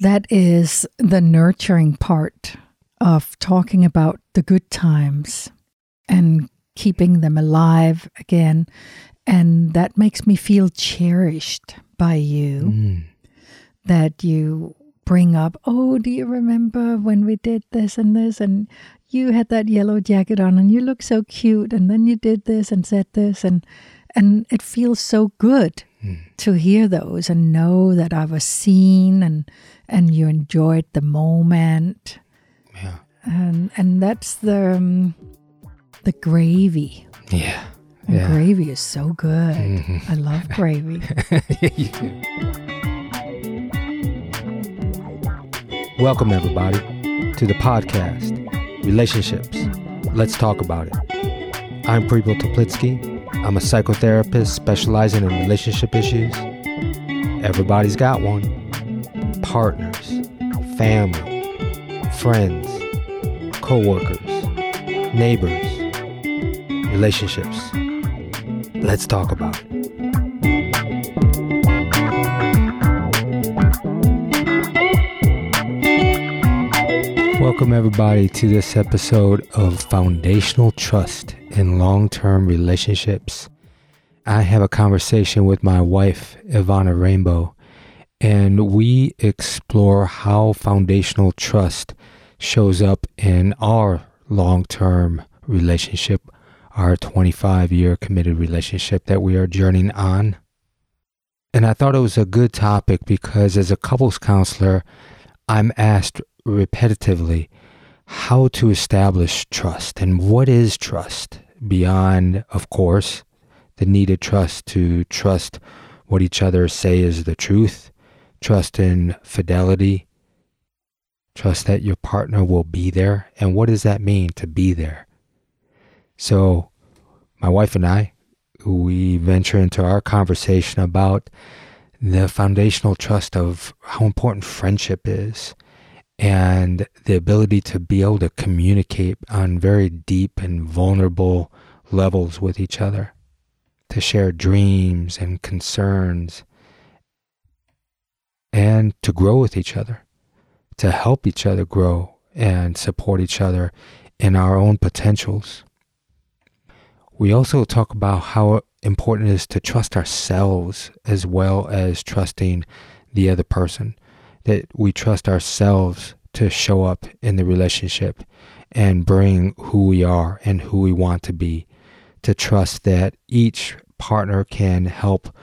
That is the nurturing part of talking about the good times and keeping them alive again. And that makes me feel cherished by you. Mm. That you bring up, oh, do you remember when we did this and this? And you had that yellow jacket on and you look so cute. And then you did this and said this. And, and it feels so good Mm. to hear those and know that I was seen and, and you enjoyed the moment. Yeah. And, and that's the, um, the gravy. Yeah. Yeah. Gravy is so good. Mhm. I love gravy. Welcome, everybody, to the podcast, Relationships. Let's talk about it. I'm Preble Toplitsky. I'm a psychotherapist specializing in relationship issues. Everybody's got one partners, family, friends, co workers, neighbors, relationships. Let's talk about it. Welcome, everybody, to this episode of Foundational Trust in Long Term Relationships. I have a conversation with my wife, Ivana Rainbow, and we explore how foundational trust shows up in our long term relationship, our 25 year committed relationship that we are journeying on. And I thought it was a good topic because, as a couples counselor, I'm asked repetitively how to establish trust and what is trust beyond, of course, the needed trust to trust what each other say is the truth, trust in fidelity, trust that your partner will be there. And what does that mean to be there? So, my wife and I, we venture into our conversation about the foundational trust of how important friendship is and the ability to be able to communicate on very deep and vulnerable levels with each other, to share dreams and concerns, and to grow with each other, to help each other grow and support each other in our own potentials. We also talk about how important it is to trust ourselves as well as trusting the other person. That we trust ourselves to show up in the relationship and bring who we are and who we want to be. To trust that each partner can help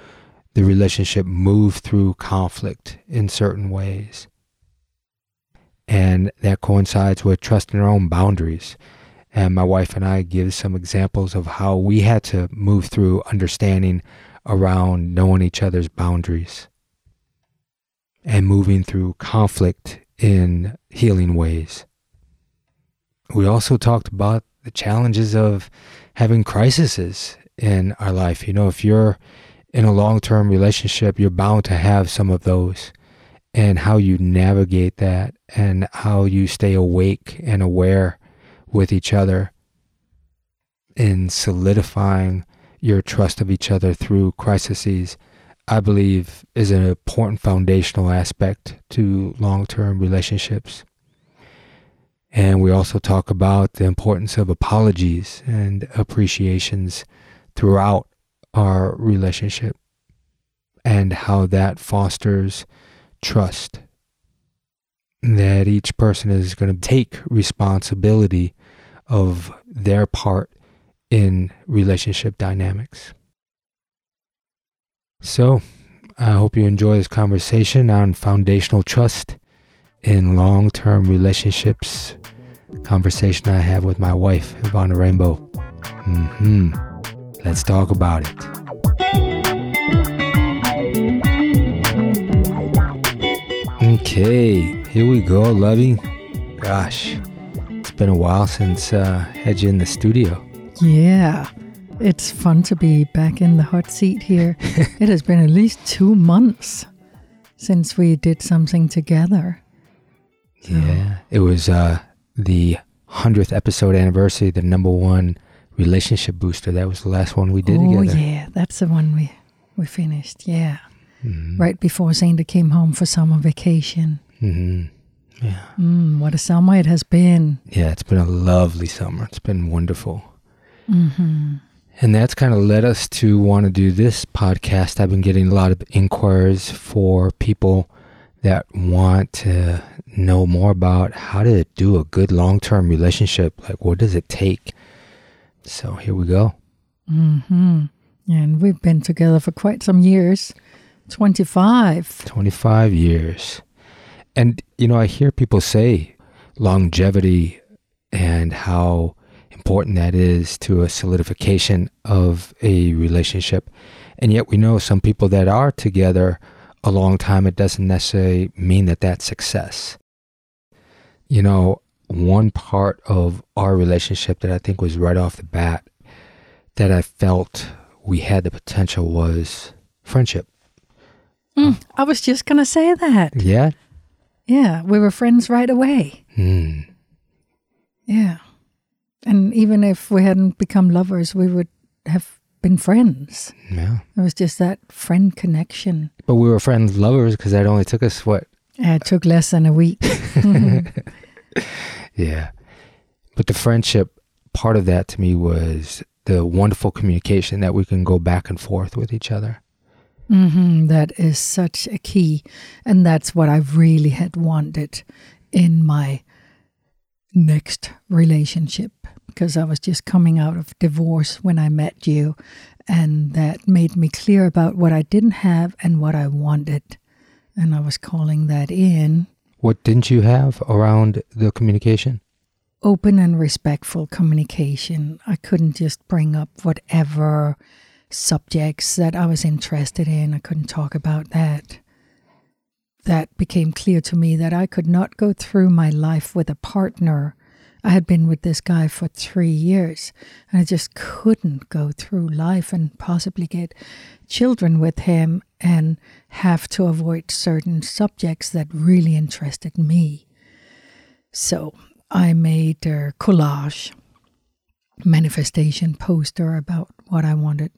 the relationship move through conflict in certain ways. And that coincides with trusting our own boundaries and my wife and I give some examples of how we had to move through understanding around knowing each other's boundaries and moving through conflict in healing ways. We also talked about the challenges of having crises in our life. You know, if you're in a long term relationship, you're bound to have some of those, and how you navigate that and how you stay awake and aware with each other in solidifying your trust of each other through crises, I believe is an important foundational aspect to long term relationships. And we also talk about the importance of apologies and appreciations throughout our relationship and how that fosters trust. That each person is going to take responsibility of their part in relationship dynamics. So, I hope you enjoy this conversation on foundational trust in long term relationships. Conversation I have with my wife, Ivana Rainbow. hmm Let's talk about it. Okay, here we go, Lovey. Gosh, it's been a while since uh, had you in the studio. Yeah, it's fun to be back in the hot seat here. it has been at least two months since we did something together. Yeah, it was uh, the hundredth episode anniversary, the number one relationship booster. That was the last one we did together. oh together. yeah, that's the one we we finished. Yeah, Mhm. right before Sainda came home for summer vacation. hmm Yeah. Mm, what a summer it has been. Yeah, it's been a lovely summer. It's been wonderful. hmm And that's kind of led us to want to do this podcast. I've been getting a lot of inquiries for people that want to know more about how to do a good long term relationship. Like, what does it take? So here we go. hmm And we've been together for quite some years 25. 25 years. And, you know, I hear people say longevity and how important that is to a solidification of a relationship. And yet we know some people that are together a long time, it doesn't necessarily mean that that's success. You know, one part of our relationship that I think was right off the bat that I felt we had the potential was friendship. Mm, I was just going to say that. Yeah? Yeah, we were friends right away. Hmm. Yeah. And even if we hadn't become lovers, we would have been friends. Yeah. It was just that friend connection. But we were friends, lovers, because that only took us what? It took less than a week. Yeah. But the friendship part of that to me was the wonderful communication that we can go back and forth with each other. hmm That is such a key. And that's what I really had wanted in my next relationship because I was just coming out of divorce when I met you. And that made me clear about what I didn't have and what I wanted. And I was calling that in What didn't you have around the communication? open and respectful communication. I couldn't just bring up whatever subjects that I was interested in. I couldn't talk about that. That became clear to me that I could not go through my life with a partner. I had been with this guy for three years, and I just couldn't go through life and possibly get children with him and have to avoid certain subjects that really interested me. So I made a collage manifestation poster about what I wanted.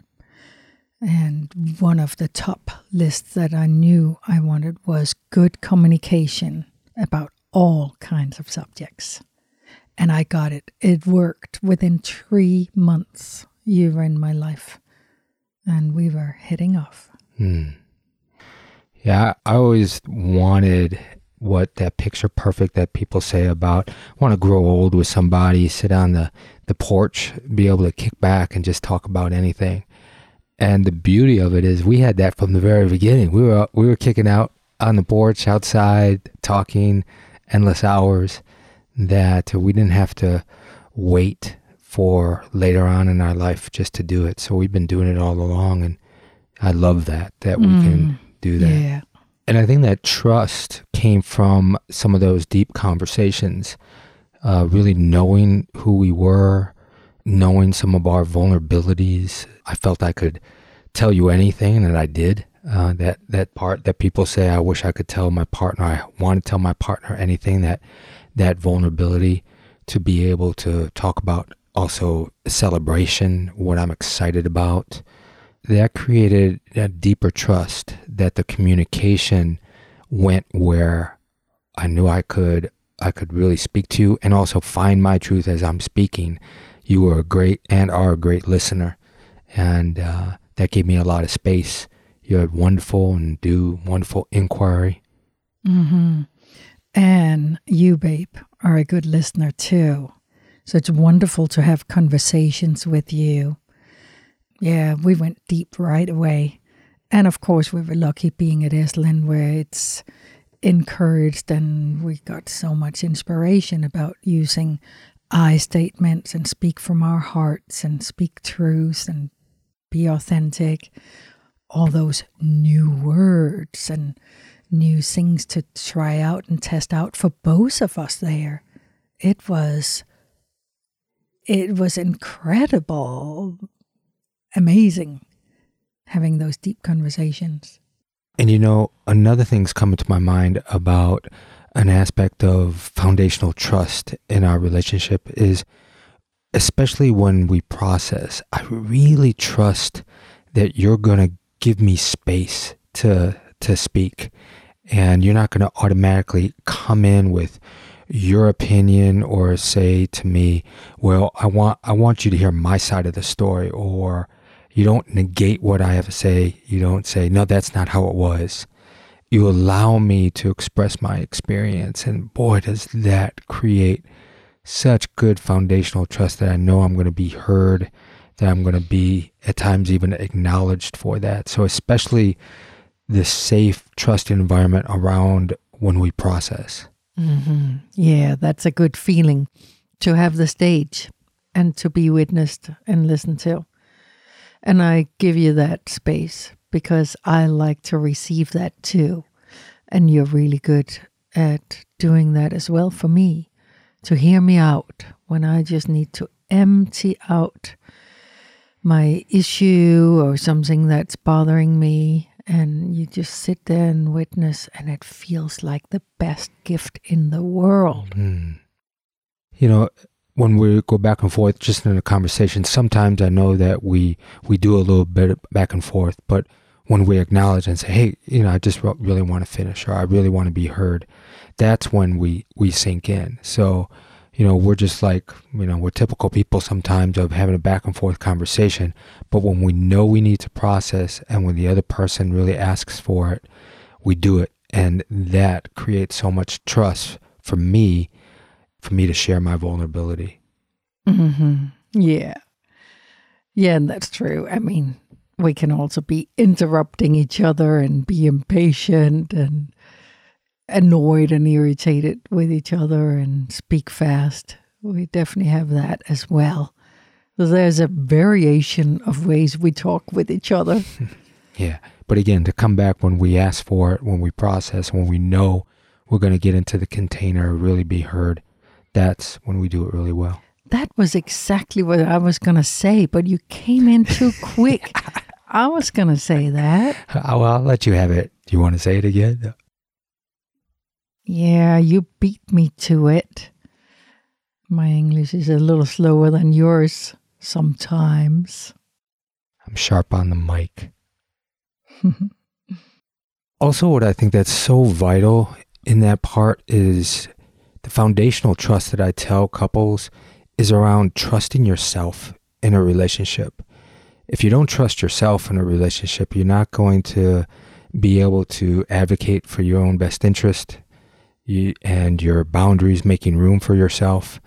And one of the top lists that I knew I wanted was good communication about all kinds of subjects. And I got it. It worked within three months. You were in my life. And we were hitting off. Hmm. Yeah, I always wanted what that picture perfect that people say about want to grow old with somebody, sit on the, the porch, be able to kick back and just talk about anything. And the beauty of it is we had that from the very beginning. We were we were kicking out on the porch outside, talking endless hours that we didn't have to wait for later on in our life just to do it. So we've been doing it all along and I love that that we can do that. Yeah. And I think that trust came from some of those deep conversations, uh, really knowing who we were, knowing some of our vulnerabilities. I felt I could tell you anything, and I did. Uh, that that part that people say, I wish I could tell my partner. I want to tell my partner anything. That that vulnerability to be able to talk about also celebration, what I'm excited about that created a deeper trust that the communication went where I knew I could I could really speak to and also find my truth as I'm speaking. You were a great and are a great listener, and uh, that gave me a lot of space. You had wonderful and do wonderful inquiry. Mm-hmm. And you, babe, are a good listener too. So it's wonderful to have conversations with you. Yeah, we went deep right away. And of course, we were lucky being at Esalen where it's encouraged and we got so much inspiration about using I statements and speak from our hearts and speak truths and be authentic. All those new words and new things to try out and test out for both of us there. It was it was incredible, amazing having those deep conversations. And you know, another thing's coming to my mind about an aspect of foundational trust in our relationship is especially when we process, I really trust that you're going to give me space to to speak And you're not going to automatically come in with your opinion or say to me, well, I want, I want you to hear my side of the story or you don't negate what I have to say. You don't say, no, that's not how it was. You allow me to express my experience. And boy, does that create such good foundational trust that I know I'm going to be heard, that I'm going to be at times even acknowledged for that. So, especially this safe, trusting environment around when we process. Mm-hmm. Yeah, that's a good feeling to have the stage and to be witnessed and listened to. And I give you that space because I like to receive that too. And you're really good at doing that as well for me to hear me out when I just need to empty out my issue or something that's bothering me. And you just sit there and witness, and it feels like the best gift in the world. Mm. You know, when we go back and forth just in a conversation, sometimes I know that we we do a little bit back and forth, but when we acknowledge and say, "Hey, you know, I just really want to finish," or "I really want to be heard," that's when we we sink in. So, you know, we're just like you know, we're typical people sometimes of having a back and forth conversation, but when we know we need to process, and when the other person really asks for it, we do it, and that creates so much trust for me for me to share my vulnerability. Mm-hmm. Yeah. Yeah, and that's true. I mean, we can also be interrupting each other and be impatient and annoyed and irritated with each other and speak fast. We definitely have that as well. So there's a variation of ways we talk with each other. yeah. But again, to come back when we ask for it, when we process, when we know we're going to get into the container, really be heard, that's when we do it really well. That was exactly what I was going to say, but you came in too quick. I was going to say that. Well, I'll let you have it. Do you want to say it again? Yeah, you beat me to it. My English is a little slower than yours sometimes. I'm sharp on the mic. also, what I think that's so vital in that part is the foundational trust that I tell couples is around trusting yourself in a relationship. If you don't trust yourself in a relationship, you're not going to be able to advocate for your own best interest you, and your boundaries, making room for yourself.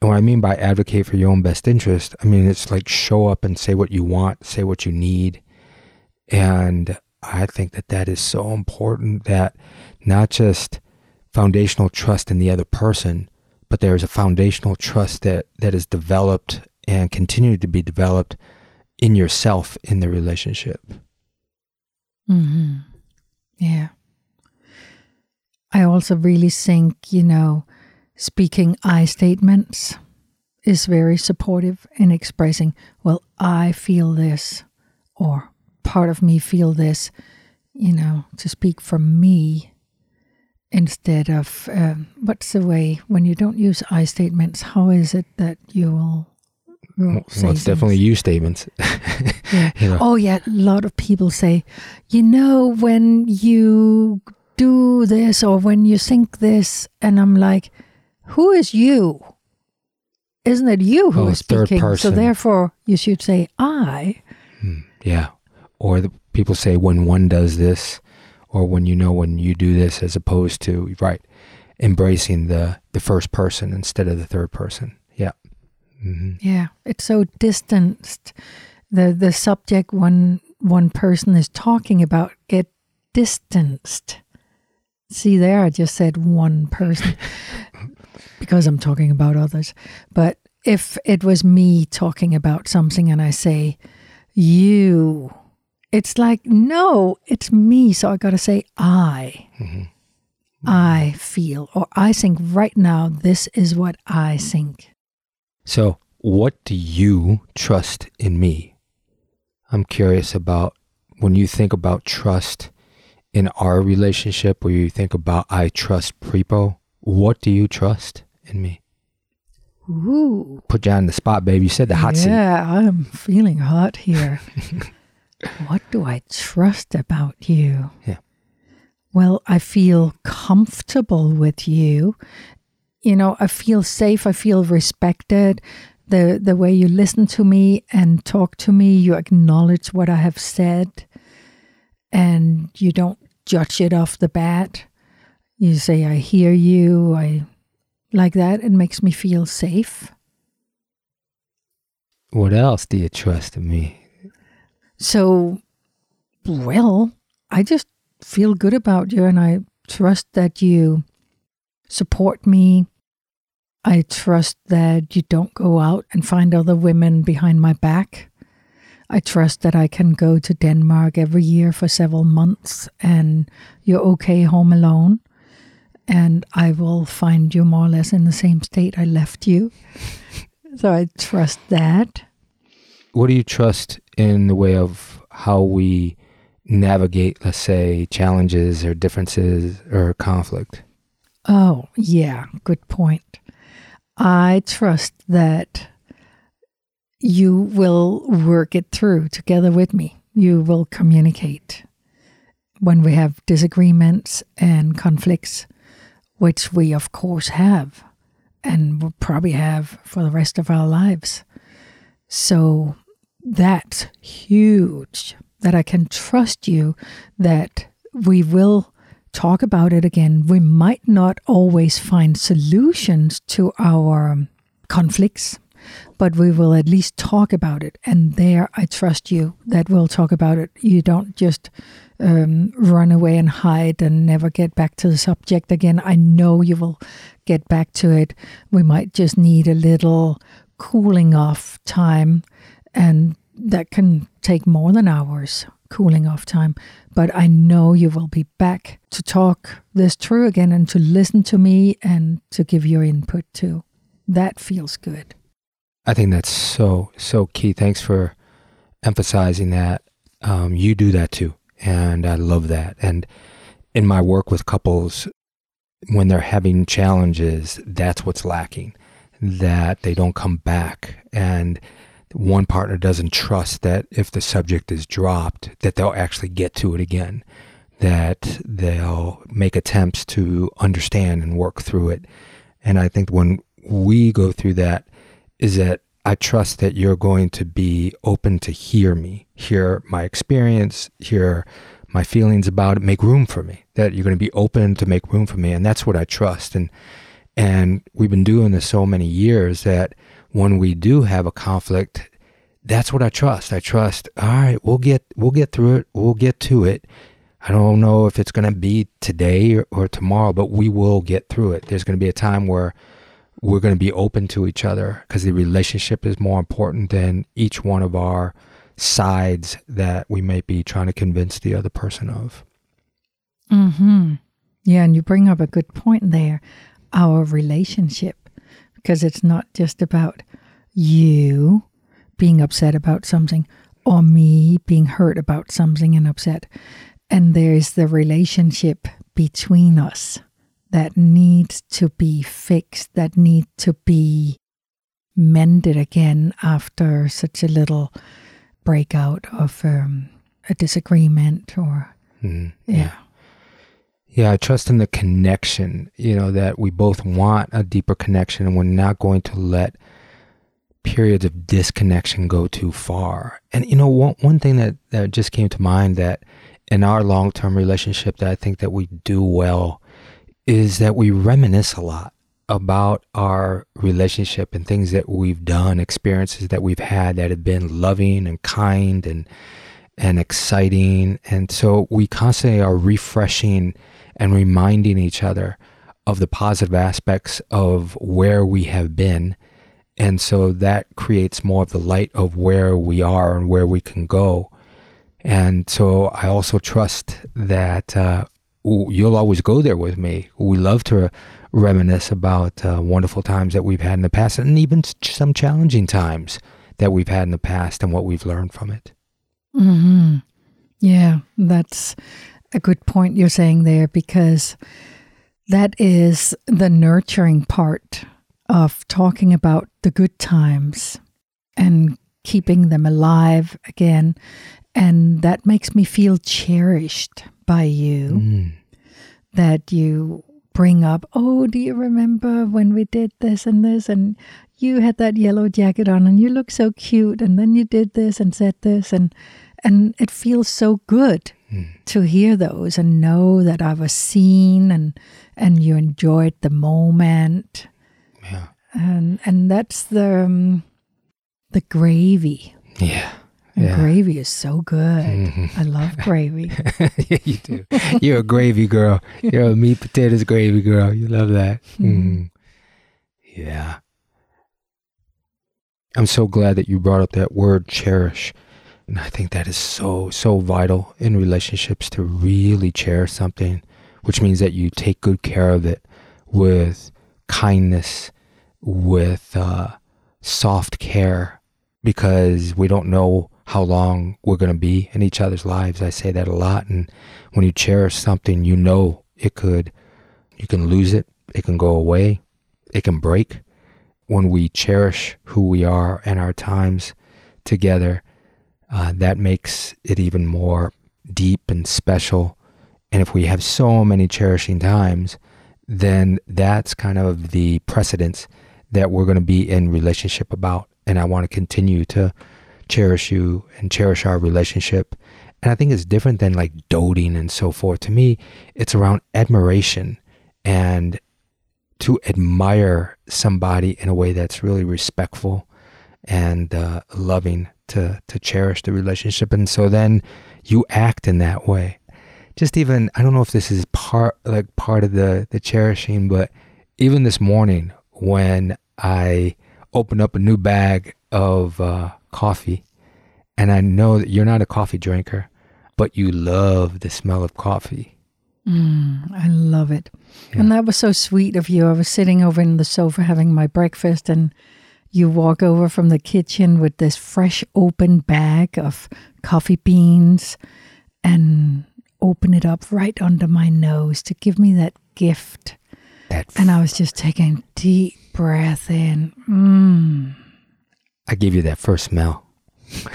And what I mean by advocate for your own best interest, I mean it's like show up and say what you want, say what you need. And I think that that is so important that not just foundational trust in the other person, but there's a foundational trust that, that is developed and continued to be developed in yourself in the relationship. Mm-hmm. Yeah. I also really think, you know, speaking I statements is very supportive in expressing, well, I feel this, or part of me feel this, you know, to speak for me instead of um, what's the way when you don't use I statements? How is it that you will? Well, it's definitely you statements. yeah. you know. Oh yeah, a lot of people say, you know, when you do this or when you think this, and I'm like, who is you? Isn't it you who oh, is speaking? So therefore, you should say I. Hmm, yeah, or the people say when one does this or when you know when you do this as opposed to right embracing the the first person instead of the third person yeah mm-hmm. yeah it's so distanced the the subject one one person is talking about get distanced see there i just said one person because i'm talking about others but if it was me talking about something and i say you it's like, no, it's me. So I got to say, I. Mm-hmm. I feel, or I think right now, this is what I think. So, what do you trust in me? I'm curious about when you think about trust in our relationship, or you think about I trust Prepo, what do you trust in me? Ooh. Put you on the spot, babe. You said the hot yeah, seat. Yeah, I'm feeling hot here. what do I trust about you? Yeah. well, I feel comfortable with you. You know, I feel safe, I feel respected. The the way you listen to me and talk to me, you acknowledge what I have said and you don't judge it off the bat. You say, I hear you, I like that. It makes me feel safe. What else do you trust in me? So, well, I just feel good about you and I trust that you support me. I trust that you don't go out and find other women behind my back. I trust that I can go to Denmark every year for several months and you're okay home alone. And I will find you more or less in the same state I left you. so I trust that. What do you trust in the way of how we navigate, let's say, challenges or differences or conflict? Oh, yeah, good point. I trust that you will work it through together with me. You will communicate when we have disagreements and conflicts, which we, of course, have and will probably have for the rest of our lives. So that's huge that I can trust you that we will talk about it again. We might not always find solutions to our conflicts, but we will at least talk about it. And there, I trust you that we'll talk about it. You don't just um, run away and hide and never get back to the subject again. I know you will get back to it. We might just need a little cooling off time, and that can take more than hours cooling off time. But I know you will be back to talk this through again and to listen to me and to give your input too. That feels good. I think that's so, so key. Thanks for emphasizing that. Um, you do that too. And I love that. And in my work with couples, when they're having challenges, that's what's lacking, that they don't come back. And one partner doesn't trust that if the subject is dropped, that they'll actually get to it again, that they'll make attempts to understand and work through it. And I think when we go through that, is that I trust that you're going to be open to hear me, hear my experience, hear my feelings about it, make room for me. That you're going to be open to make room for me, and that's what I trust. And and we've been doing this so many years that when we do have a conflict, that's what I trust. I trust, all right, we'll get we'll get through it. We'll get to it. I don't know if it's going to be today or, or tomorrow, but we will get through it. There's going to be a time where we're going to be open to each other because the relationship is more important than each one of our sides that we may be trying to convince the other person of. Hmm. Yeah, and you bring up a good point there. Our relationship because it's not just about you being upset about something or me being hurt about something and upset. And there's the relationship between us that needs to be fixed, that need to be mended again after such a little breakout of um, a disagreement or Mm, yeah. Yeah, I trust in the connection, you know, that we both want a deeper connection and we're not going to let periods of disconnection go too far. And, you know, one, one thing that, that just came to mind that in our long term relationship that I think that we do well is that we reminisce a lot about our relationship and things that we've done, experiences that we've had that have been loving and kind and and exciting. And so we constantly are refreshing and reminding each other of the positive aspects of where we have been. And so that creates more of the light of where we are and where we can go. And so I also trust that uh, you'll always go there with me. We love to reminisce about uh, wonderful times that we've had in the past and even some challenging times that we've had in the past and what we've learned from it. Mm-hmm. Yeah, that's a good point you're saying there because that is the nurturing part of talking about the good times and keeping them alive again. And that makes me feel cherished by you. Mm. that you bring up, oh, do you remember when we did this and this? And you had that yellow jacket on and you look so cute. And then you did this and said this. And, and it feels so good Mm. to hear those and know that I was seen and, and you enjoyed the moment. Yeah. And, and that's the, um, the gravy. Yeah. And Yeah. gravy is so good. Mhm. I love gravy. yeah, you do. You're a gravy girl. You're a meat potatoes gravy girl. You love that. Mhm. Yeah. I'm so glad that you brought up that word cherish. And I think that is so, so vital in relationships to really cherish something, which means that you take good care of it with kindness, with uh, soft care, because we don't know how long we're going to be in each other's lives. I say that a lot. And when you cherish something, you know it could, you can lose it, it can go away, it can break. When we cherish who we are and our times together, uh, that makes it even more deep and special. And if we have so many cherishing times, then that's kind of the precedence that we're going to be in relationship about. And I want to continue to cherish you and cherish our relationship. And I think it's different than like doting and so forth. To me, it's around admiration and to admire somebody in a way that's really respectful and uh, loving to to cherish the relationship. And so then you act in that way. Just even I don't know if this is part like part of the the cherishing, but even this morning when I opened up a new bag of uh, coffee, and I know that you're not a coffee drinker, but you love the smell of coffee. Mm, I love it. Yeah. And that was so sweet of you. I was sitting over in the sofa having my breakfast, and you walk over from the kitchen with this fresh open bag of coffee beans and open it up right under my nose to give me that gift. That And I was just taking deep breath in. Mm. I give you that first smell.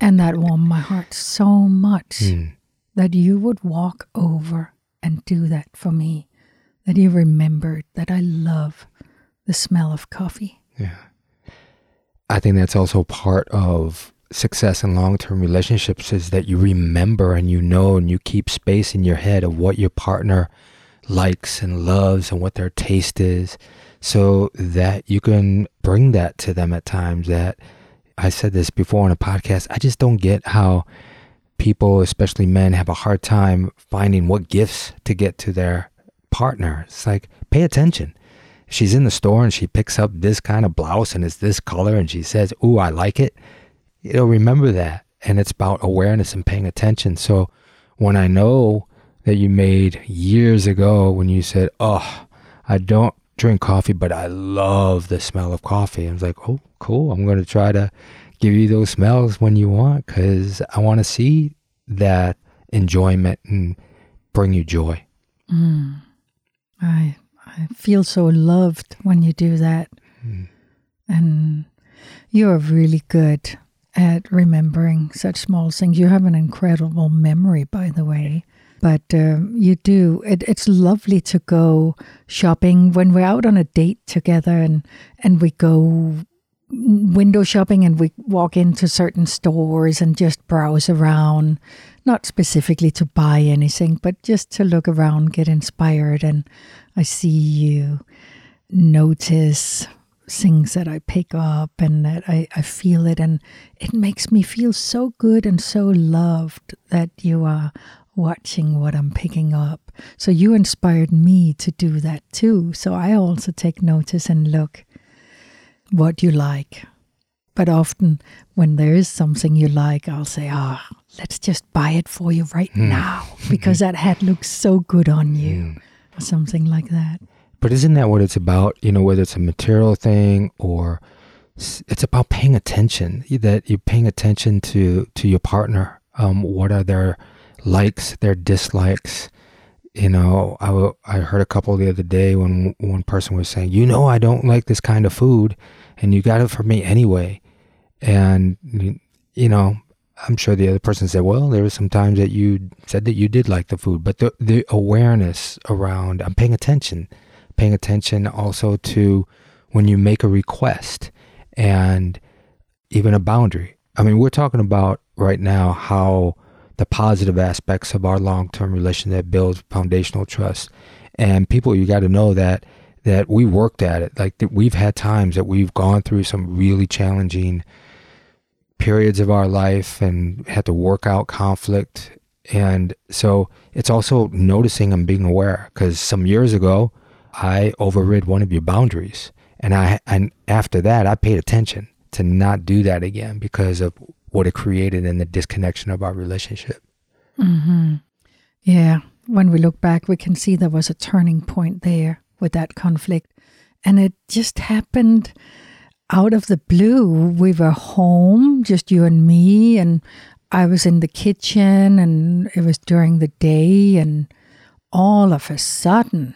And that warmed my heart so much Mm. that you would walk over and do that for me. That you remembered that I love the smell of coffee. Yeah. I think that's also part of success in long term relationships is that you remember and you know and you keep space in your head of what your partner likes and loves and what their taste is so that you can bring that to them at times that I said this before on a podcast I just don't get how people especially men have a hard time finding what gifts to get to their partner. It's like pay attention she's in the store and she picks up this kind of blouse and it's this color and she says, Ooh, I like it, you know, remember that. And it's about awareness and paying attention. So when I know that you made years ago when you said, Oh, I don't drink coffee, but I love the smell of coffee. I was like, Oh, cool. I'm going to try to give you those smells when you want because I want to see that enjoyment and bring you joy. Mm. I I feel so loved when you do that. Mm. And you're really good at remembering such small things. You have an incredible memory, by the way. But um, you do. It, it's lovely to go shopping when we're out on a date together and, and we go window shopping and we walk into certain stores and just browse around, not specifically to buy anything, but just to look around, get inspired. And I see you notice things that I pick up and that I, I feel it. And it makes me feel so good and so loved that you are watching what I'm picking up. So you inspired me to do that too. So I also take notice and look what you like. But often when there is something you like, I'll say, ah, let's just buy it for you right now because that hat looks so good on you. Or something like that. But isn't that what it's about? You know, whether it's a material thing or it's about paying attention. That you're paying attention to to your partner. Um, what are their likes, their dislikes? You know, I w- I heard a couple the other day when one person was saying, "You know, I don't like this kind of food, and you got it for me anyway." And you know, I'm sure the other person said, well, there were some times that you said that you did like the food, but the, the awareness around, I'm paying attention, paying attention also to when you make a request and even a boundary. I mean, we're talking about right now how the positive aspects of our long-term relation that builds foundational trust. And people, you got to know that that we worked at it. Like we've had times that we've gone through some really challenging periods of our life and had to work out conflict. And so it's also noticing and being aware because some years ago I overrid one of your boundaries. And I and after that I paid attention to not do that again because of what it created in the disconnection of our relationship. Mm-hmm. Yeah. When we look back, we can see there was a turning point there with that conflict. And it just happened out of the blue. We were home, just you and me, and I was in the kitchen, and it was during the day. And all of a sudden,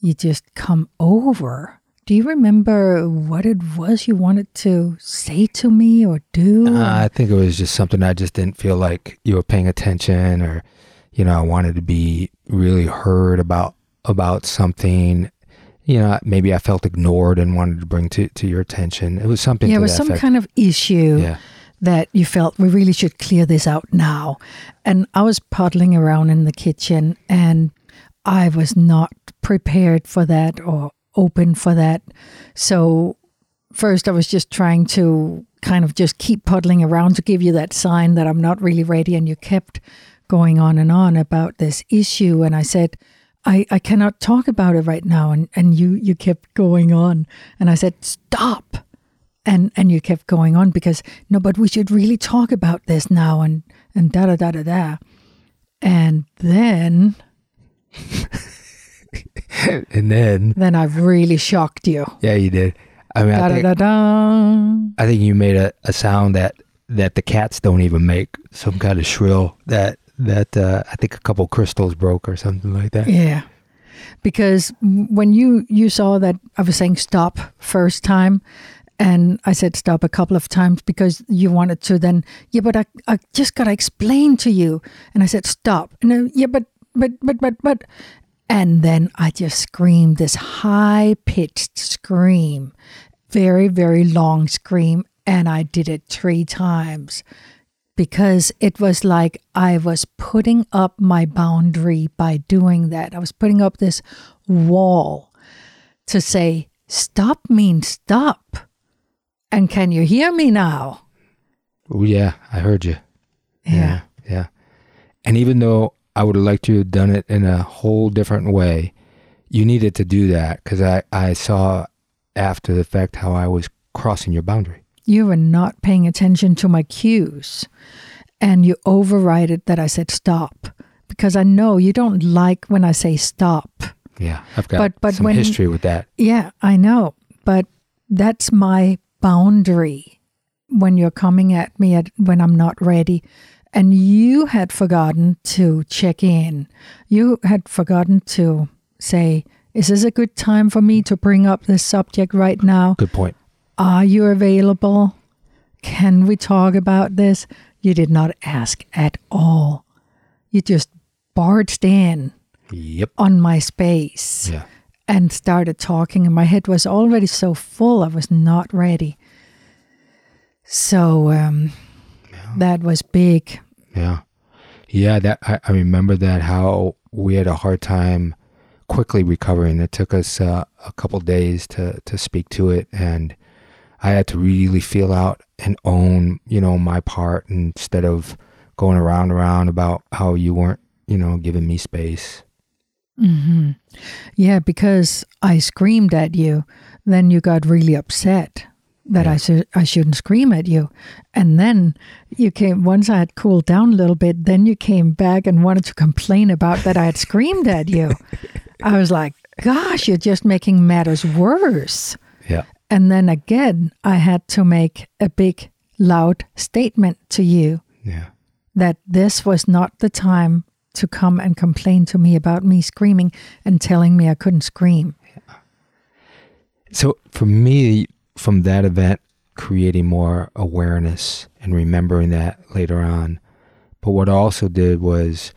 you just come over. Do you remember what it was you wanted to say to me or do? Uh, I think it was just something I just didn't feel like you were paying attention, or you know, I wanted to be really heard about about something you know maybe i felt ignored and wanted to bring to, to your attention. It was something yeah it was some effect. kind of issue yeah. that you felt we really should clear this out now. And i was puddling around in the kitchen and i was not prepared for that or open for that. So first i was just trying to kind of just keep puddling around to give you that sign that i'm not really ready and you kept going on and on about this issue. And i said I, I cannot talk about it right now. And, and you, you kept going on. And I said, stop. And, and you kept going on because, no, but we should really talk about this now and, and da da da da da. And then, and then then I really shocked you. yeah you did i mean Da I da think, da da. I think you made a, a sound that that the cats don't even make some kind of shrill that that uh, i think a couple crystals broke or something like that. Yeah. Because when you you saw that I was saying stop first time and I said stop a couple of times because you wanted to then yeah but I, I just got to explain to you. And I said stop. And yeah but but but but but. And then I just screamed this high pitched scream very very long scream and I did it 3 times because it was like I was putting up my boundary by doing that. I was putting up this wall to say, stop means stop. And can you hear me now? oh yeah i heard you Yeah. yeah and even though i would have liked to have done it in a whole different way you needed to do that because I, I saw after the fact how i was crossing your boundary You were not paying attention to my cues. And you override it that I said stop because I know you don't like when I say stop. yeah i've got But- but some when- history with that Yeah, I know. But that's my boundary when you're coming at me at, when I'm not ready. And you had forgotten to check in. You had forgotten to say, Is this a good time for me to bring up this subject right now? good point Are you available? Can we talk about this? You did not ask at all. You just barged in yep on my space yeah and started talking, and my head was already so full, I was not ready. So um, that was big. Yeah. Yeah, that I, I remember that how we had a hard time quickly recovering. It took us uh, a couple days to to speak to it and I had to really feel out and own, you know, my part instead of going around and around about how you weren't, you know, giving me space. hmm Yeah, because I screamed at you, then you got really upset that I Yeah. should I shouldn't scream at you, and then you came. Once I had cooled down a little bit, then you came back and wanted to complain about that I had screamed at you. I was like, "Gosh, you're just making matters worse." Yeah. And then again, I had to make a big, loud statement to you Yeah. that this was not the time to come and complain to me about me screaming and telling me I couldn't scream. So for me, from that event, creating more awareness and remembering that later on. But what I also did was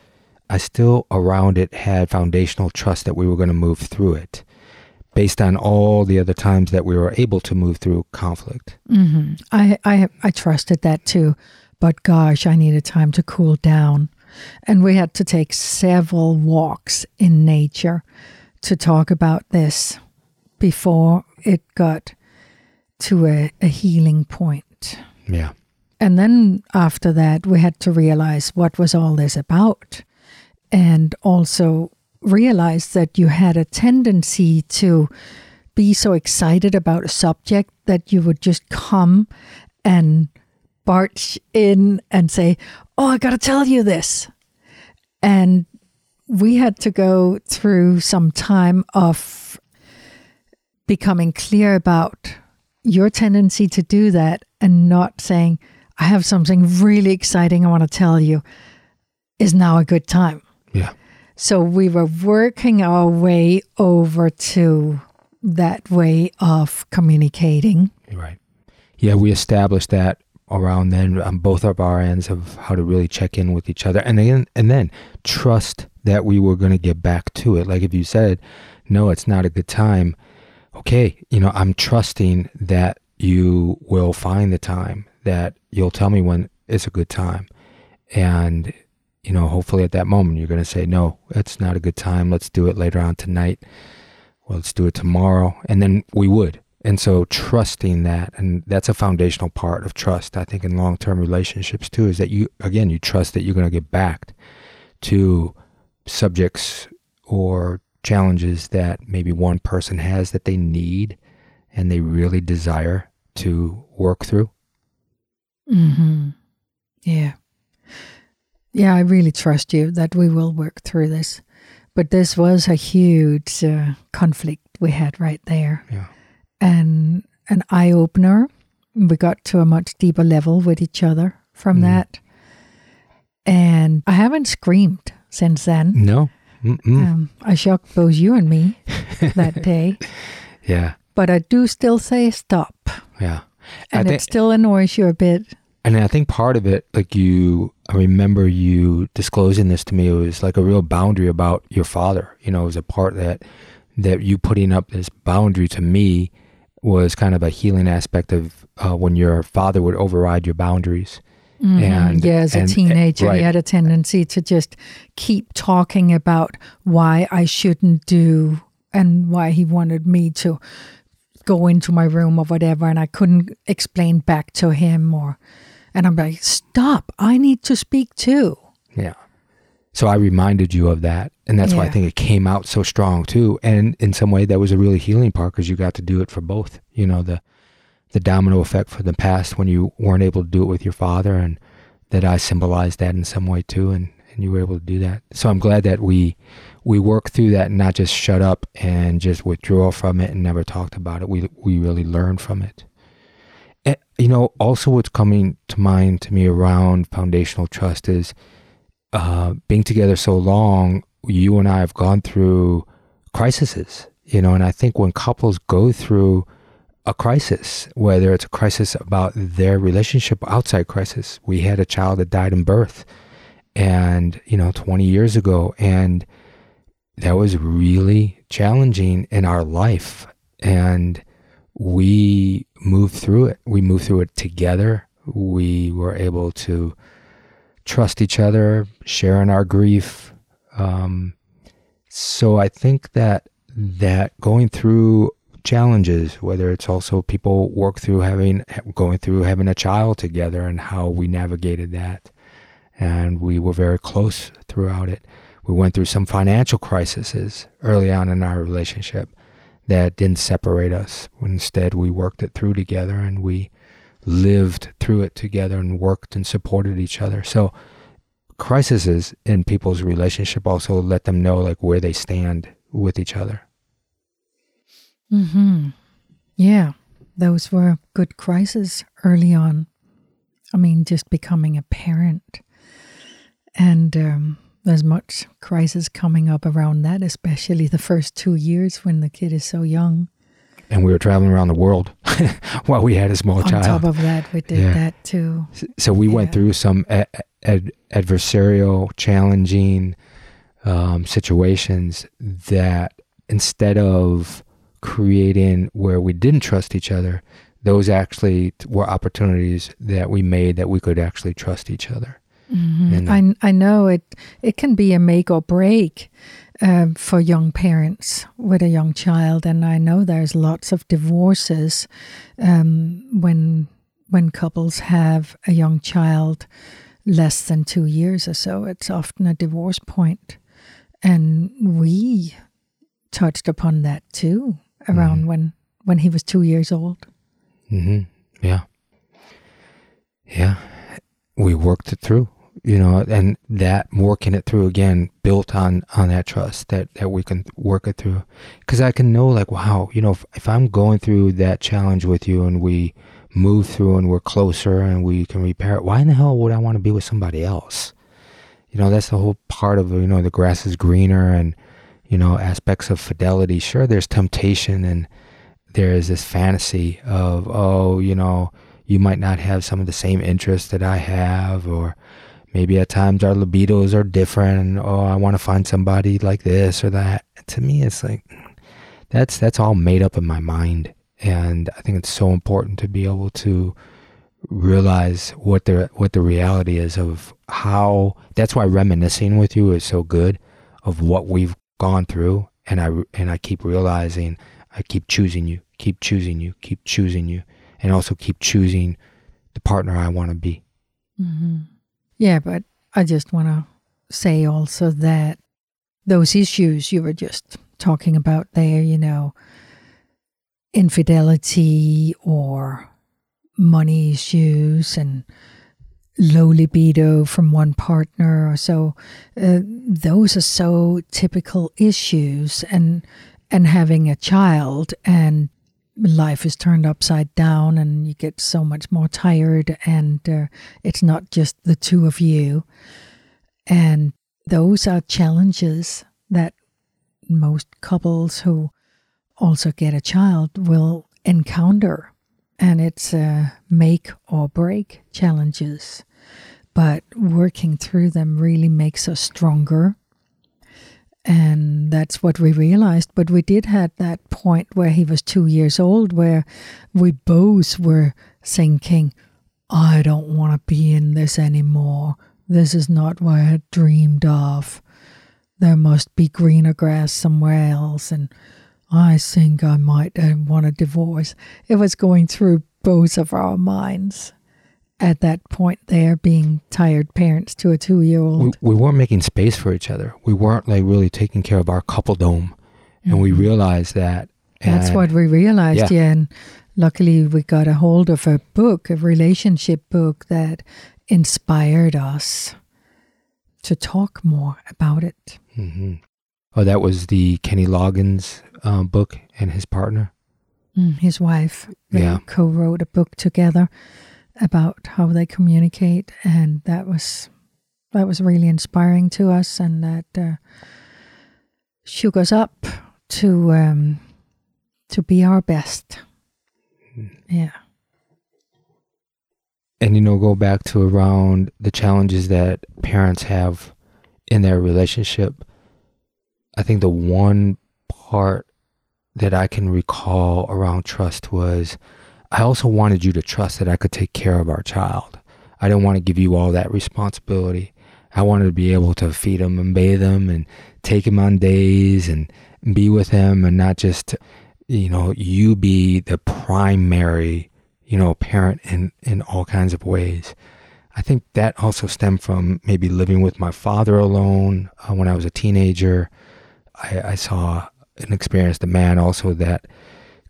I still around it had foundational trust that we were going to move through it based on all the other times that we were able to move through conflict. Mm-hmm. I, I, I trusted that too. But gosh, I needed time to cool down. And we had to take several walks in nature to talk about this before it got to a, a healing point. Yeah. And then after that, we had to realize what was all this about. And also realize that you had a tendency to be so excited about a subject that you would just come and barge in and say, Oh, I got to tell you this. And we had to go through some time of becoming clear about your tendency to do that and not saying, I have something really exciting I want to tell you. Is now a good time? So we were working our way over to that way of communicating. Right. Yeah, we established that around then on both of our ends of how to really check in with each other and then and then trust that we were going to get back to it like if you said no it's not a good time okay you know i'm trusting that you will find the time that you'll tell me when it's a good time and you know hopefully at that moment you're going to say no it's not a good time let's do it later on tonight well let's do it tomorrow and then we would and so trusting that, and that's a foundational part of trust, I think, in long term relationships too, is that you, again, you trust that you're going to get back to subjects or challenges that maybe one person has that they need and they really desire to work through. Mm-hmm. Yeah. Yeah, I really trust you that we will work through this. But this was a huge uh, conflict we had right there. Yeah and an eye opener. We got to a much deeper level with each other from mm. that. And I haven't screamed since then. No. Um, I shocked both you and me that day. Yeah. But I do still say stop. Yeah. And it still annoys you a bit. And I think part of it, like you, I remember you disclosing this to me, it was like a real boundary about your father. You know, it was a part that, that you putting up this boundary to me was kind of a healing aspect of uh, when your father would override your boundaries. Mm-hmm. And yeah, as a and, teenager, right. he had a tendency to just keep talking about why I shouldn't do and why he wanted me to go into my room or whatever, and I couldn't explain back to him or, and I'm like, stop! I need to speak too. Yeah. So I reminded you of that. And that's yeah. why I think it came out so strong too. And in some way, that was a really healing part because you got to do it for both. You know, the, the domino effect for the past when you weren't able to do it with your father and that I symbolized that in some way too. And, and you were able to do that. So I'm glad that we, we worked through that and not just shut up and just withdraw from it and never talked about it. We, we really learned from it. And, you know, also what's coming to mind to me around foundational trust is, uh, being together so long, you and I have gone through crises, you know, and I think when couples go through a crisis, whether it's a crisis about their relationship, outside crisis, we had a child that died in birth and, you know, 20 years ago. And that was really challenging in our life. And we moved through it. We moved through it together. We were able to trust each other, sharing our grief. Um, so I think that that going through challenges, whether it's also people work through having going through having a child together and how we navigated that, and we were very close throughout it. We went through some financial crises early on in our relationship that didn't separate us. Instead, we worked it through together and we lived through it together and worked and supported each other. So crises in people's relationship also let them know like where they stand with each other. Hmm. Yeah, those were good crises early on. I mean, just becoming a parent, and um, there's much crisis coming up around that, especially the first two years when the kid is so young. And we were traveling around the world. while we had a small On child. On top of that, we did Yeah. that too. so we went through some a- ad- adversarial, challenging um, situations that instead of creating where we didn't trust each other, those actually were opportunities that we made that we could actually trust each other. Mhm. And- I I know it. It can be a make or break um, for young parents with a young child, and I know there's lots of divorces um, when when couples have a young child less than two years or so. It's often a divorce point. and we touched upon that too around when when he was two years old. hmm Yeah. Yeah. We worked it through, you know, and that working it through again built on on that trust that that we can work it through. Because I can know, like, wow, you know, if, if I'm going through that challenge with you and we move through and we're closer and we can repair it, why in the hell would I want to be with somebody else? You know, that's the whole part of you know the grass is greener and you know aspects of fidelity. Sure, there's temptation and there is this fantasy of oh you know you might not have some of the same interests that i have or maybe at times our libidos are different. Oh i want to find somebody like this or that. To me it's like that's that's all made up in my mind. And i think it's so important to be able to realize what the what the reality is of how that's why reminiscing with you is so good of what we've gone through. And i and i keep realizing I keep choosing you, keep choosing you, keep choosing you, and also keep choosing the partner I want to be. hmm Yeah, but I just want to say also that those issues you were just talking about there, you know, infidelity or money issues and low libido from one partner or so, uh, those are so typical issues. And and having a child and life is turned upside down and you get so much more tired and uh, it's not just the two of you. And those are challenges that most couples who also get a child will encounter. And it's uh, make or break challenges. But working through them really makes us stronger and that's what we realized. But we did had that point where he was two years old where we both were thinking i don't want to be in this anymore. This is not what i had dreamed of. There must be greener grass somewhere else and i think i might uh, want a divorce. It was going through both of our minds at that point there being tired parents to a two-year-old We, we weren't making space for each other. We weren't like really taking care of our couple dome, and we realized that. That's what we realized, Yeah. yeah. And luckily, we got a hold of a book, a relationship book that inspired us to talk more about it. Mhm. Oh, that was the Kenny Loggins um, book and his partner. Mm, His wife, they Yeah. co wrote a book together about how they communicate, and that was that was really inspiring to us, and that uh, shook us up to um, to be our best. Yeah. and you know go back to around the challenges that parents have in their relationship i think the one part that i can recall around trust was i also wanted you to trust that i could take care of our child i didn't want to give you all that responsibility i wanted to be able to feed him and bathe him and take him on days and be with him and not just you know you be the primary you know, parent in, in all kinds of ways. I think that also stemmed from maybe living with my father alone uh, when I was a teenager. I, I saw and experienced a man also that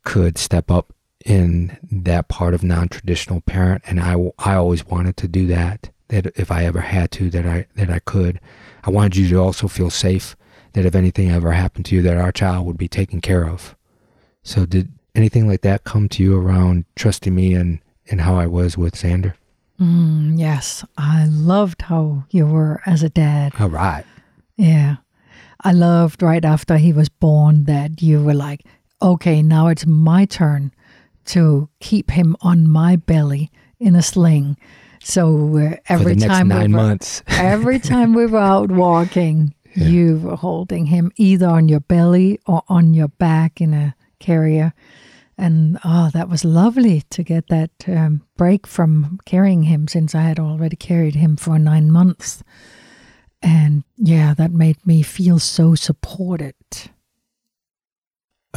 could step up in that part of non-traditional parent, and I, I always wanted to do that. That if I ever had to, that I that I could. I wanted you to also feel safe. That if anything ever happened to you, that our child would be taken care of. So did anything like that come to you around trusting me and, and how I was with Xander? Mm, yes, I loved how you were as a dad. All right. Yeah. I loved right after he was born that you were like, okay, now it's my turn to keep him on my belly in a sling. So uh, every For the next time nine we were, months. every time we were out walking, Yeah. you were holding him either on your belly or on your back in a carrier. And oh, that was lovely to get that um, break from carrying him since I had already carried him for nine months. And yeah, that made me feel so supported.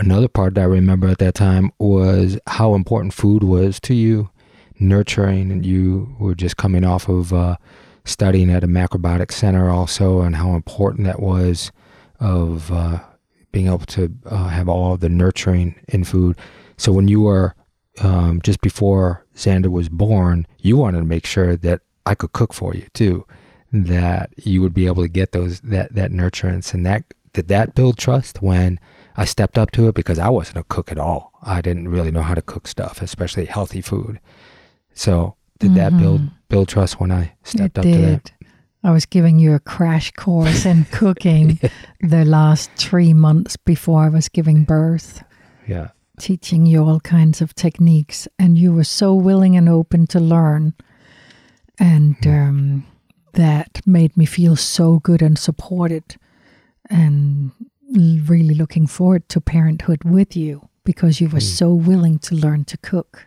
Another part that I remember at that time was how important food was to you, nurturing, and you were just coming off of uh, studying at a macrobiotic center also, and how important that was of uh, being able to uh, have all the nurturing in food. So when you were um, just before Xander was born, you wanted to make sure that I could cook for you too, that you would be able to get those that that nurturance, and that did that build trust when I stepped up to it because I wasn't a cook at all. I didn't really know how to cook stuff, especially healthy food. So did that build Mhm. build trust when I stepped it up did. to that? I was giving you a crash course in cooking the last three months before I was giving birth, Yeah. teaching you all kinds of techniques, and you were so willing and open to learn. And um, that made me feel so good and supported, and really looking forward to parenthood with you because you were Mm. so willing to learn to cook.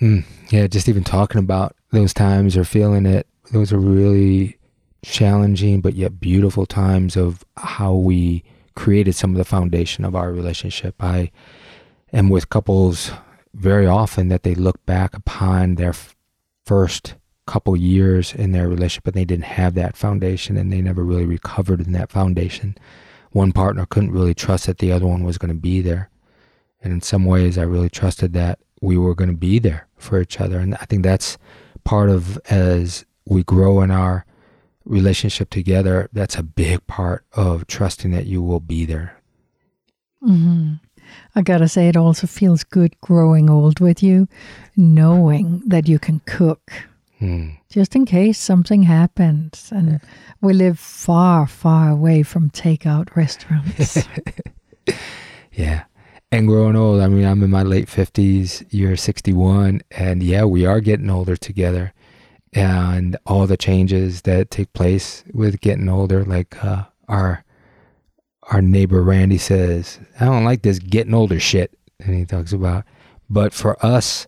Mm, yeah, just even talking about those times or feeling it, those are really challenging but yet beautiful times of how we created some of the foundation of our relationship. I am with couples very often that they look back upon their f- first couple years in their relationship and they didn't have that foundation and they never really recovered in that foundation. One partner couldn't really trust that the other one was going to be there. And in some ways, I really trusted that we were going to be there for each other. And I think that's part of as we grow in our relationship together, that's a big part of trusting that you will be there. hmm I gotta say, it also feels good growing old with you, knowing that you can cook Hmm. just in case something happens. And we live far, far away from takeout restaurants. Yeah. And growing old, I mean, I'm in my late 50s, you're 61, and yeah, we are getting older together. And all the changes that take place with getting older, like uh, our our neighbor Randy says, I don't like this getting older shit. And he talks about, but for us,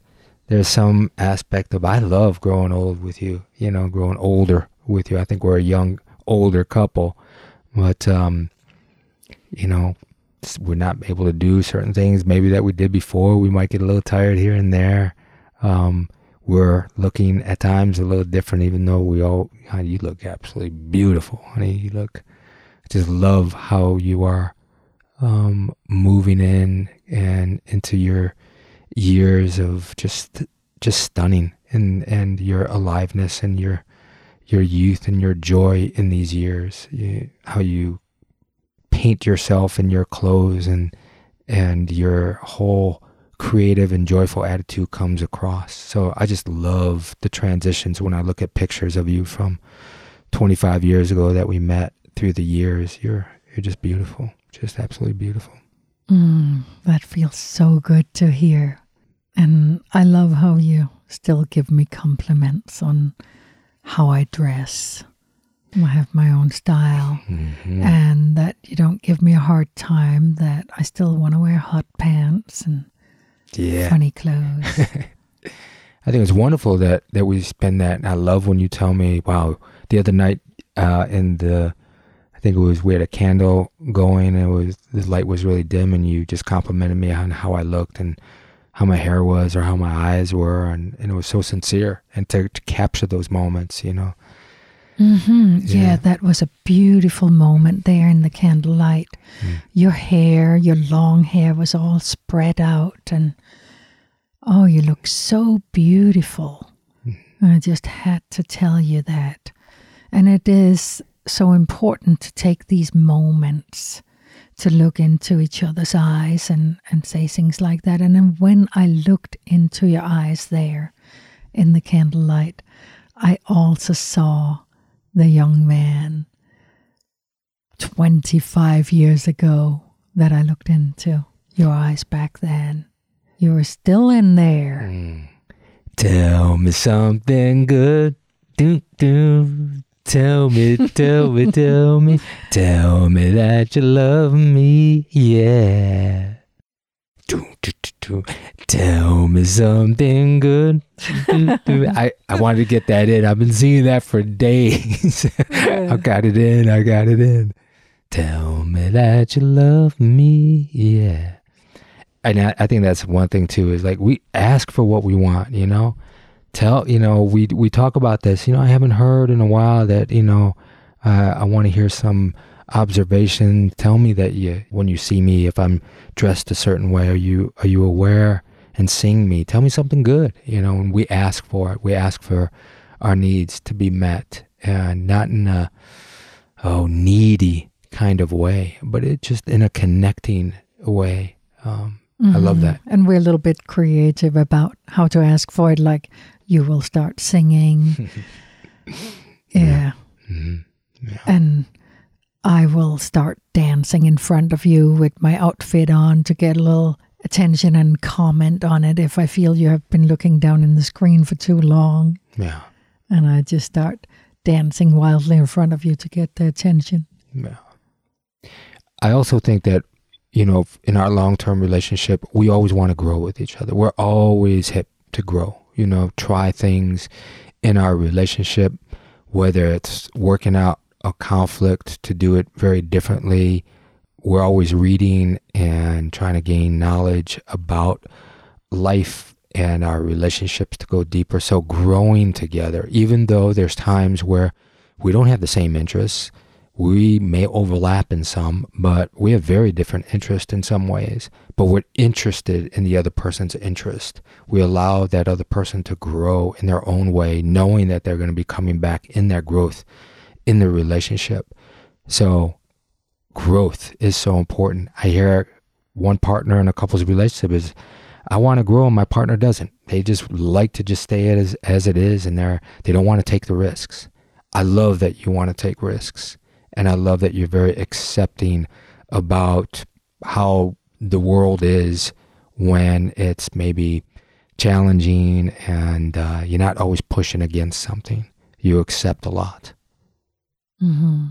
there's some aspect of I love growing old with you, you know, growing older with you. I think we're a young, older couple, but, um, you know, we're not able to do certain things maybe that we did before. We might get a little tired here and there. Um, we're looking at times a little different, even though we all, honey, you look absolutely beautiful, honey. You look, I just love how you are um, moving in and into your years of just, just stunning and, and your aliveness and your, your youth and your joy in these years. You, how you paint yourself in your clothes and and your whole creative and joyful attitude comes across. So I just love the transitions when I look at pictures of you from 25 years ago that we met through the years. You're you're just beautiful. Just absolutely beautiful. Mm, that feels so good to hear. And I love how you still give me compliments on how I dress. I have my own style. Mhm. and that you don't give me a hard time that I still want to wear hot pants and Yeah. funny clothes. I think it's wonderful that that we spend that. And I love when you tell me, "Wow!" The other night, uh, in the, I think it was we had a candle going, and it was the light was really dim, and you just complimented me on how I looked and how my hair was or how my eyes were, and, and it was so sincere. And to, to capture those moments, you know, hmm yeah. Yeah. that was a beautiful moment there in the candlelight. Mm. Your hair, your long hair was all spread out, and oh, you look so beautiful. I just had to tell you that. And it is so important to take these moments to look into each other's eyes and, and say things like that. And then when I looked into your eyes there in the candlelight, I also saw the young man 25 years ago that I looked into. your eyes back then. You were still in there. Mm. Tell me something good. Do, do. Tell me, tell me, tell me. Tell me that you love me. Yeah. Tell me something good. I, I wanted to get that in. I've been singing that for days. I got it in. I got it in. Tell me that you love me. Yeah. And I, I think that's one thing too is like we ask for what we want, you know? Tell, you know, we we talk about this, you know, I haven't heard in a while that, you know, uh, I want to hear some observation. Tell me that you when you see me if I'm dressed a certain way, are you are you aware and sing me? Tell me something good, you know, and we ask for it. We ask for our needs to be met and not in a oh needy kind of way, but it just in a connecting way. Um, I love that. And we're a little bit creative about how to ask for it. Like you will start singing. yeah. Mhm. Yeah. And I will start dancing in front of you with my outfit on to get a little attention and comment on it if I feel you have been looking down in the screen for too long. Yeah. And I just start dancing wildly in front of you to get the attention. Yeah. I also think that, you know, in our long term relationship, we always want to grow with each other. We're always hip to grow, you know, try things in our relationship, whether it's working out a conflict to do it very differently. We're always reading and trying to gain knowledge about life and our relationships to go deeper. So growing together, even though there's times where we don't have the same interests, we may overlap in some, but we have very different interests in some ways. But we're interested in the other person's interest. We allow that other person to grow in their own way, knowing that they're going to be coming back in their growth in the relationship. So growth is so important. I hear one partner in a couple's relationship is I want to grow and my partner doesn't. They just like to just stay as as it is and they're they don't want to take the risks. I love that you want to take risks and I love that you're very accepting about how the world is when it's maybe challenging and uh, you're not always pushing against something. You accept a lot. hmm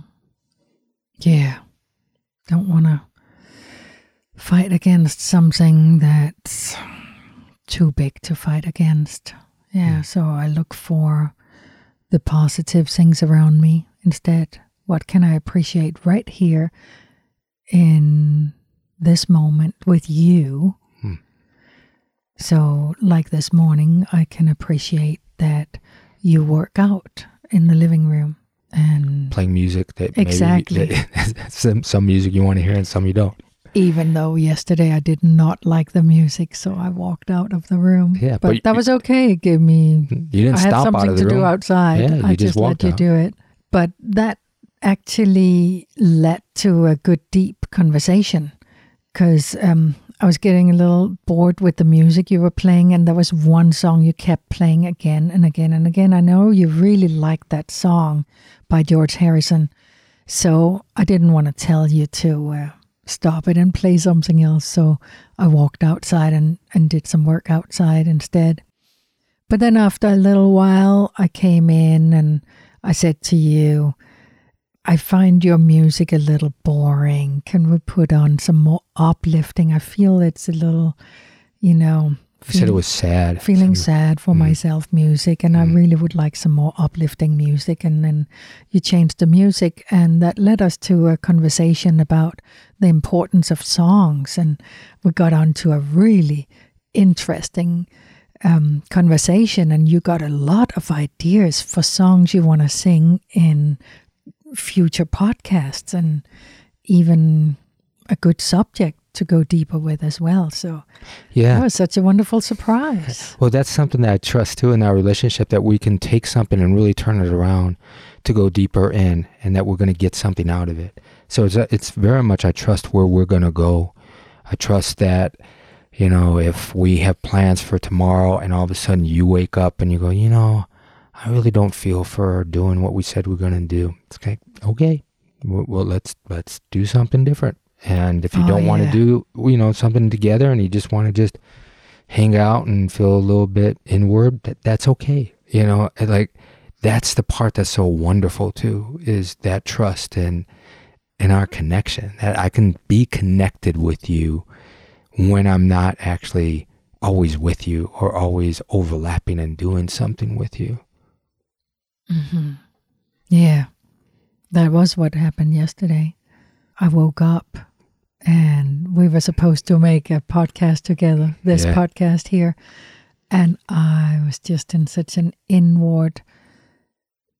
Yeah. Don't want to fight against something that's too big to fight against. Yeah. So I look for the positive things around me instead. What can I appreciate right here in this moment with you? Hmm. So, like this morning, I can appreciate that you work out in the living room and Playing music that Exactly. maybe some, some music you want to hear and some you don't. even though yesterday I did not like the music, so I walked out of the room. Yeah, but, but that you- was okay. It gave me You didn't I had stop out something to room. do outside. Yeah, I just just, let walked you do it. But that actually led to a good deep conversation because um, I was getting a little bored with the music you were playing, and there was one song you kept playing again and again and again. I know you really liked that song by George Harrison, so I didn't want to tell you to uh, stop it and play something else. So I walked outside and, and did some work outside instead. But then after a little while, I came in and I said to you, I find your music a little boring. Can we put on some more uplifting? I feel it's a little, you know, You said it was sad. feeling sad for Mm. myself music and i really would like some more uplifting music and then you changed the music and that led us to a conversation about the importance of songs and we got onto a really interesting um, conversation and you got a lot of ideas for songs you want to sing in future podcasts and even a good subject to go deeper with as well so Yeah. that was such a wonderful surprise. Well, that's something that I trust too in our relationship that we can take something and really turn it around to go deeper in and that we're going to get something out of it. So it's, it's very much, I trust where we're going to go. I trust that, you know, if we have plans for tomorrow and all of a sudden you wake up and you go, you know, I really don't feel for doing what we said we're going to do. It's okay. Okay. Well, well, let's, let's do something different And if you Oh, don't want to do, you know, something together and you just want to just hang out and feel a little bit inward, that, that's okay. You know, like that's the part that's so wonderful too, is that trust and and our connection. That I can be connected with you when I'm not actually always with you or always overlapping and doing something with you. Hmm Yeah, that was what happened yesterday. I woke up and we were supposed to make a podcast together, this Yeah. podcast here. And I was just in such an inward,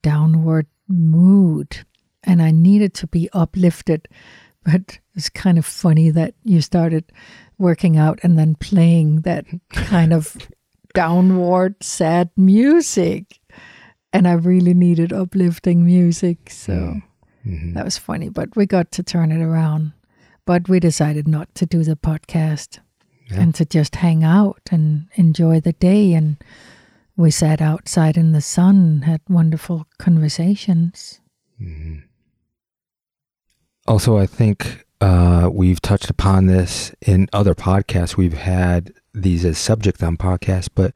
downward mood. And I needed to be uplifted. But it's kind of funny that you started working out and then playing that kind of downward, sad music. And I really needed uplifting music. So Mhm. that was funny. But we got to turn it around. But we decided not to do the podcast Yeah. and to just hang out and enjoy the day. And we sat outside in the sun, had wonderful conversations. Mhm. Also, I think uh, we've touched upon this in other podcasts. We've had these as subject on podcasts, but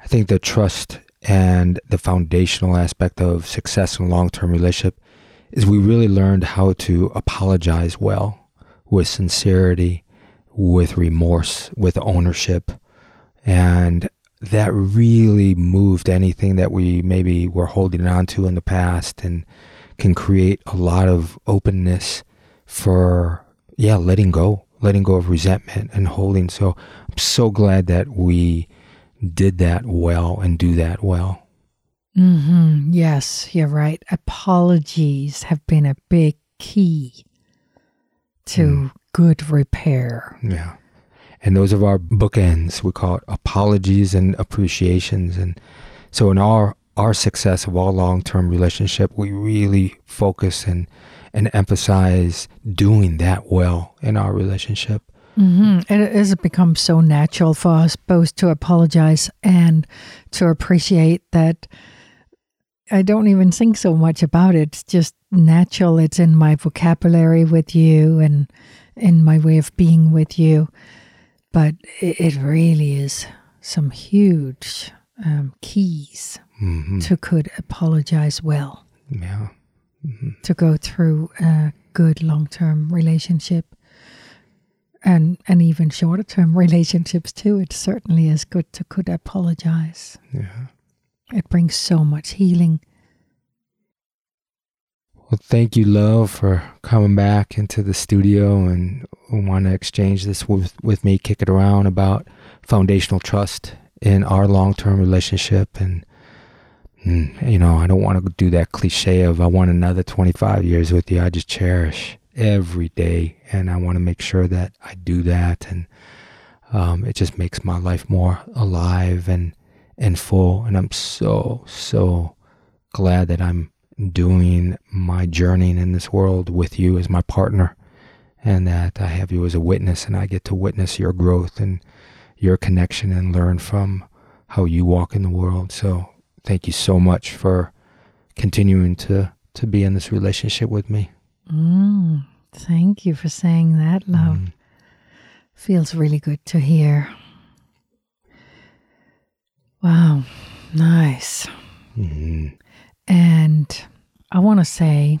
I think the trust and the foundational aspect of success in a long term relationship is we really learned how to apologize well with sincerity, with remorse, with ownership. And that really moved anything that we maybe were holding on to in the past and can create a lot of openness for yeah letting go letting go of resentment and holding so i'm so glad that we did that well and do that well. Hmm Yes, you're right. Apologies have been a big key to good repair. yeah. And those are our bookends we call it apologies and appreciations. And so in our our success of our long-term relationship we really focus and and emphasize doing that well in our relationship hmm It has become so natural for us both to apologize and to appreciate that. I don't even think so much about it. It's just natural. It's in my vocabulary with you and in my way of being with you. But it, really is some huge um, keys hmm to could apologize well, yeah to go through a good long term relationship. And, and even shorter term relationships too. It certainly is good to could apologize. yeah It brings so much healing. Well, thank you, love, for coming back into the studio and want to exchange this with, with me, kick it around about foundational trust in our long term relationship. And, mm, you know, I don't want to do that cliche of I want another 25 years with you. I just cherish every day. And I want to make sure that I do that. And um, it just makes my life more alive and, and full. And I'm so, so glad that I'm doing my journeying in this world with you as my partner and that I have you as a witness and I get to witness your growth and your connection and learn from how you walk in the world. So thank you so much for continuing to to be in this relationship with me. Mm, thank you for saying that, love. Mm. Feels really good to hear. Wow, nice. Mhm. And I want to say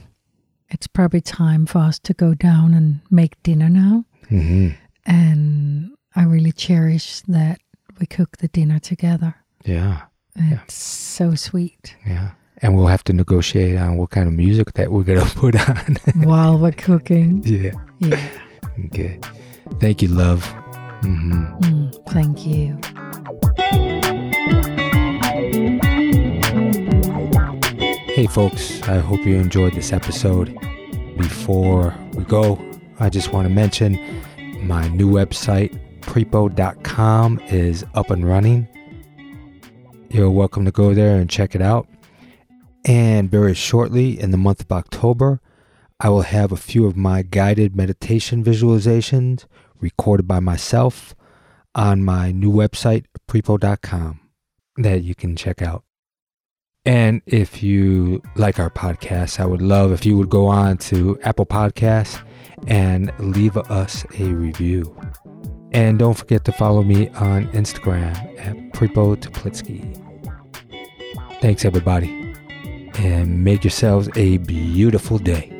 it's probably time for us to go down and make dinner now. Mhm. And I really cherish that we cook the dinner together. Yeah. It's so sweet Yeah. And we'll have to negotiate on what kind of music that we're going to put on. while we're cooking. yeah. Yeah. Okay. Thank you, love. hmm Mm, thank you. Hey, folks, I hope you enjoyed this episode. Before we go, I just want to mention my new website, prepo.com, is up and running. You're welcome to go there and check it out. And very shortly, in the month of October, I will have a few of my guided meditation visualizations recorded by myself on my new website, prepo.com, that you can check out. And if you like our podcast, I would love if you would go on to Apple Podcasts and leave us a review. And don't forget to follow me on Instagram at Prepo Teplitsky. Thanks, everybody. And make yourselves a beautiful day.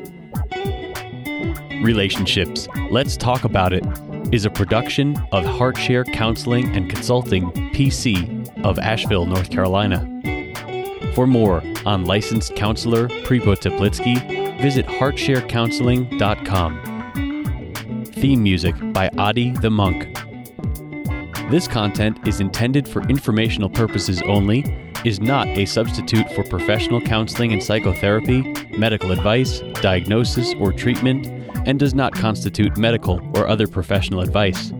Relationships. Let's talk about it is a production of Heartshare Counseling and Consulting, PC, of Asheville, North Carolina. For more on licensed counselor Pripo Teplitsky, visit heartsharecounseling.com. Theme music by Adi the Monk. This content is intended for informational purposes only, is not a substitute for professional counseling and psychotherapy, medical advice, diagnosis, or treatment, and does not constitute medical or other professional advice.